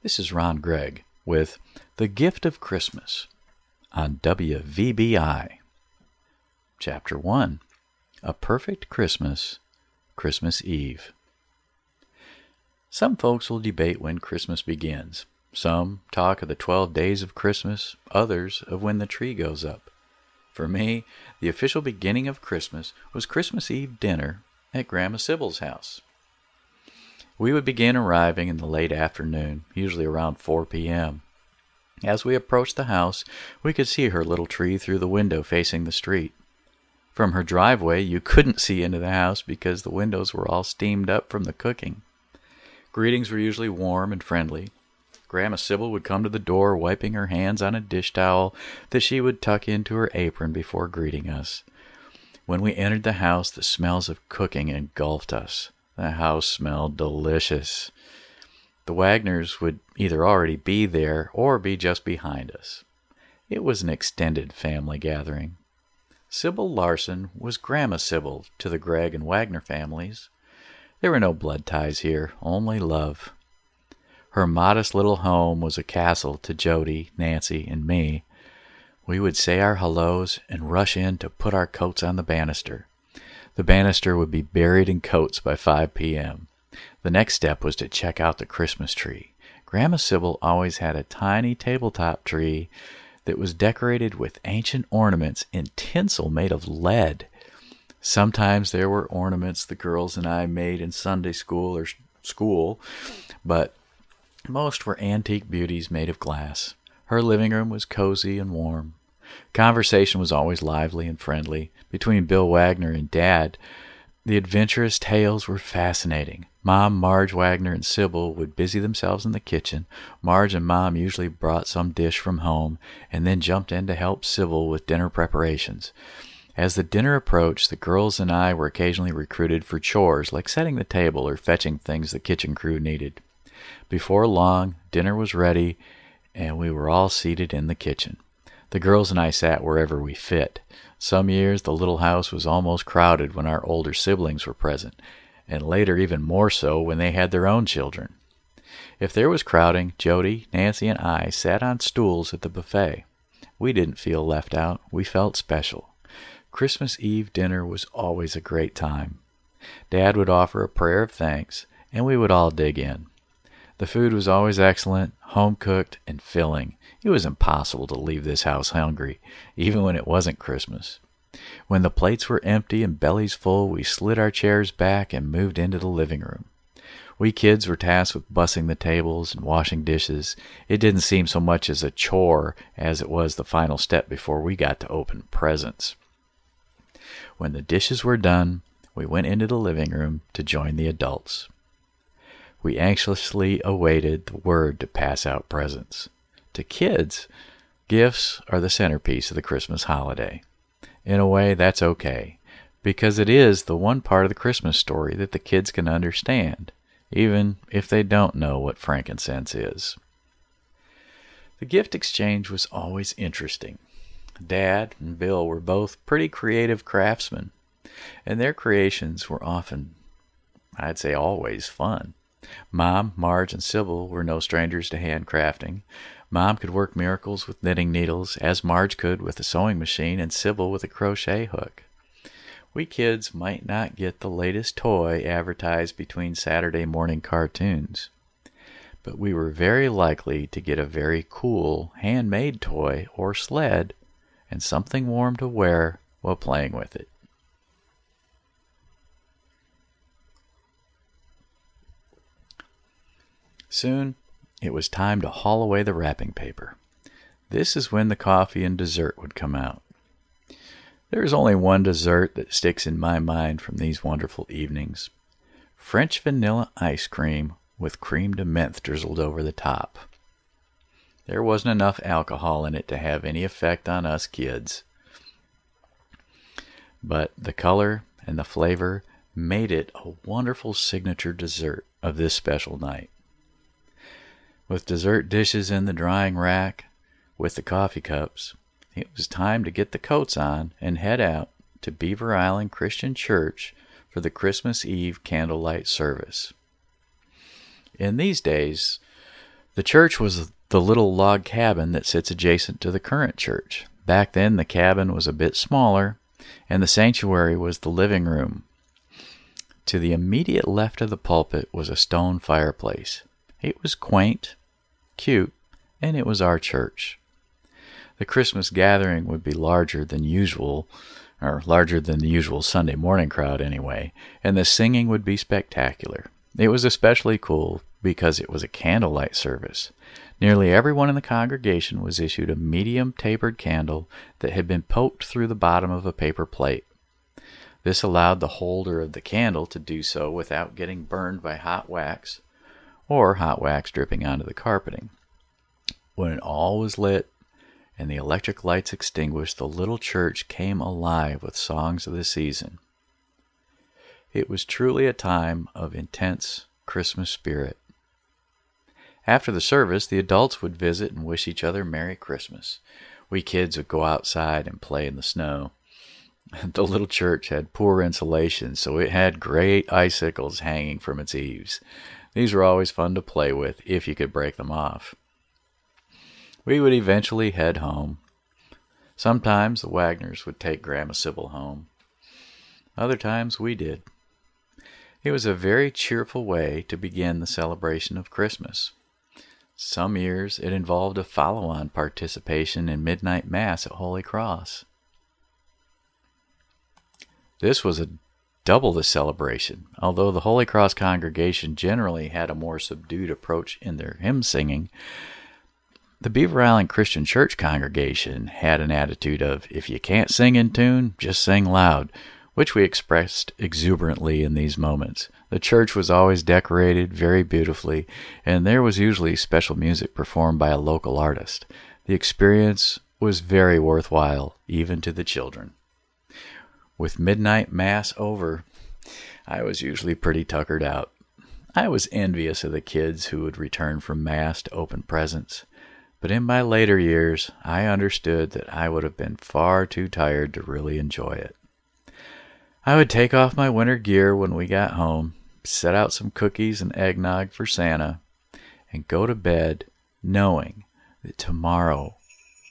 This is Ron Gregg with The Gift of Christmas on WVBI. Chapter 1 A Perfect Christmas, Christmas Eve. Some folks will debate when Christmas begins. Some talk of the 12 days of Christmas, others of when the tree goes up. For me, the official beginning of Christmas was Christmas Eve dinner at Grandma Sybil's house. We would begin arriving in the late afternoon, usually around 4 p.m. As we approached the house, we could see her little tree through the window facing the street. From her driveway, you couldn't see into the house because the windows were all steamed up from the cooking. Greetings were usually warm and friendly. Grandma Sybil would come to the door wiping her hands on a dish towel that she would tuck into her apron before greeting us. When we entered the house, the smells of cooking engulfed us. The house smelled delicious. The Wagners would either already be there or be just behind us. It was an extended family gathering. Sybil Larson was Grandma Sybil to the Gregg and Wagner families. There were no blood ties here, only love. Her modest little home was a castle to Jody, Nancy, and me. We would say our hellos and rush in to put our coats on the banister. The banister would be buried in coats by 5 p.m. The next step was to check out the Christmas tree. Grandma Sybil always had a tiny tabletop tree that was decorated with ancient ornaments in tinsel made of lead. Sometimes there were ornaments the girls and I made in Sunday school or school, but most were antique beauties made of glass. Her living room was cozy and warm. Conversation was always lively and friendly. Between Bill Wagner and Dad, the adventurous tales were fascinating. Mom, Marge Wagner, and Sybil would busy themselves in the kitchen. Marge and Mom usually brought some dish from home and then jumped in to help Sybil with dinner preparations. As the dinner approached, the girls and I were occasionally recruited for chores like setting the table or fetching things the kitchen crew needed. Before long, dinner was ready and we were all seated in the kitchen. The girls and I sat wherever we fit. Some years the little house was almost crowded when our older siblings were present, and later even more so when they had their own children. If there was crowding, Jody, Nancy, and I sat on stools at the buffet. We didn't feel left out, we felt special. Christmas Eve dinner was always a great time. Dad would offer a prayer of thanks, and we would all dig in. The food was always excellent, home cooked, and filling. It was impossible to leave this house hungry, even when it wasn't Christmas. When the plates were empty and bellies full, we slid our chairs back and moved into the living room. We kids were tasked with bussing the tables and washing dishes. It didn't seem so much as a chore as it was the final step before we got to open presents. When the dishes were done, we went into the living room to join the adults. We anxiously awaited the word to pass out presents. To kids, gifts are the centerpiece of the Christmas holiday. In a way, that's okay, because it is the one part of the Christmas story that the kids can understand, even if they don't know what frankincense is. The gift exchange was always interesting. Dad and Bill were both pretty creative craftsmen, and their creations were often, I'd say always, fun. Mom, Marge, and Sybil were no strangers to handcrafting. Mom could work miracles with knitting needles, as Marge could with a sewing machine and Sybil with a crochet hook. We kids might not get the latest toy advertised between Saturday morning cartoons, but we were very likely to get a very cool handmade toy or sled and something warm to wear while playing with it. Soon it was time to haul away the wrapping paper. This is when the coffee and dessert would come out. There is only one dessert that sticks in my mind from these wonderful evenings French vanilla ice cream with creme de menthe drizzled over the top. There wasn't enough alcohol in it to have any effect on us kids. But the color and the flavor made it a wonderful signature dessert of this special night with dessert dishes in the drying rack, with the coffee cups, it was time to get the coats on and head out to Beaver Island Christian Church for the Christmas Eve candlelight service. In these days, The church was the little log cabin that sits adjacent to the current church. Back then, the cabin was a bit smaller, and the sanctuary was the living room. To the immediate left of the pulpit was a stone fireplace. It was quaint, cute, and it was our church. The Christmas gathering would be larger than usual, or larger than the usual Sunday morning crowd anyway, and the singing would be spectacular. It was especially cool because it was a candlelight service. Nearly everyone in the congregation was issued a medium tapered candle that had been poked through the bottom of a paper plate. This allowed the holder of the candle to do so without getting burned by hot wax or hot wax dripping onto the carpeting. When all was lit and the electric lights extinguished, the little church came alive with songs of the season. It was truly a time of intense Christmas spirit. After the service, the adults would visit and wish each other Merry Christmas. We kids would go outside and play in the snow. The little church had poor insulation, so it had great icicles hanging from its eaves. These were always fun to play with if you could break them off. We would eventually head home. Sometimes the Wagners would take Grandma Sybil home. Other times we did. It was a very cheerful way to begin the celebration of Christmas. Some years it involved a follow on participation in midnight mass at Holy Cross. This was a double the celebration, although the Holy Cross congregation generally had a more subdued approach in their hymn singing. The Beaver Island Christian Church congregation had an attitude of if you can't sing in tune, just sing loud, which we expressed exuberantly in these moments. The church was always decorated very beautifully, and there was usually special music performed by a local artist. The experience was very worthwhile, even to the children. With midnight mass over, I was usually pretty tuckered out. I was envious of the kids who would return from mass to open presents, but in my later years, I understood that I would have been far too tired to really enjoy it. I would take off my winter gear when we got home, set out some cookies and eggnog for Santa, and go to bed knowing that tomorrow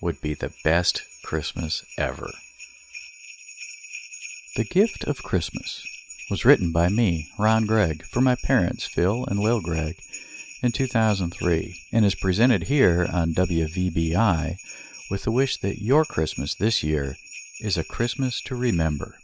would be the best Christmas ever. The Gift of Christmas was written by me, Ron Gregg, for my parents, Phil and Lil Gregg, in 2003, and is presented here on WVBI with the wish that your Christmas this year is a Christmas to remember.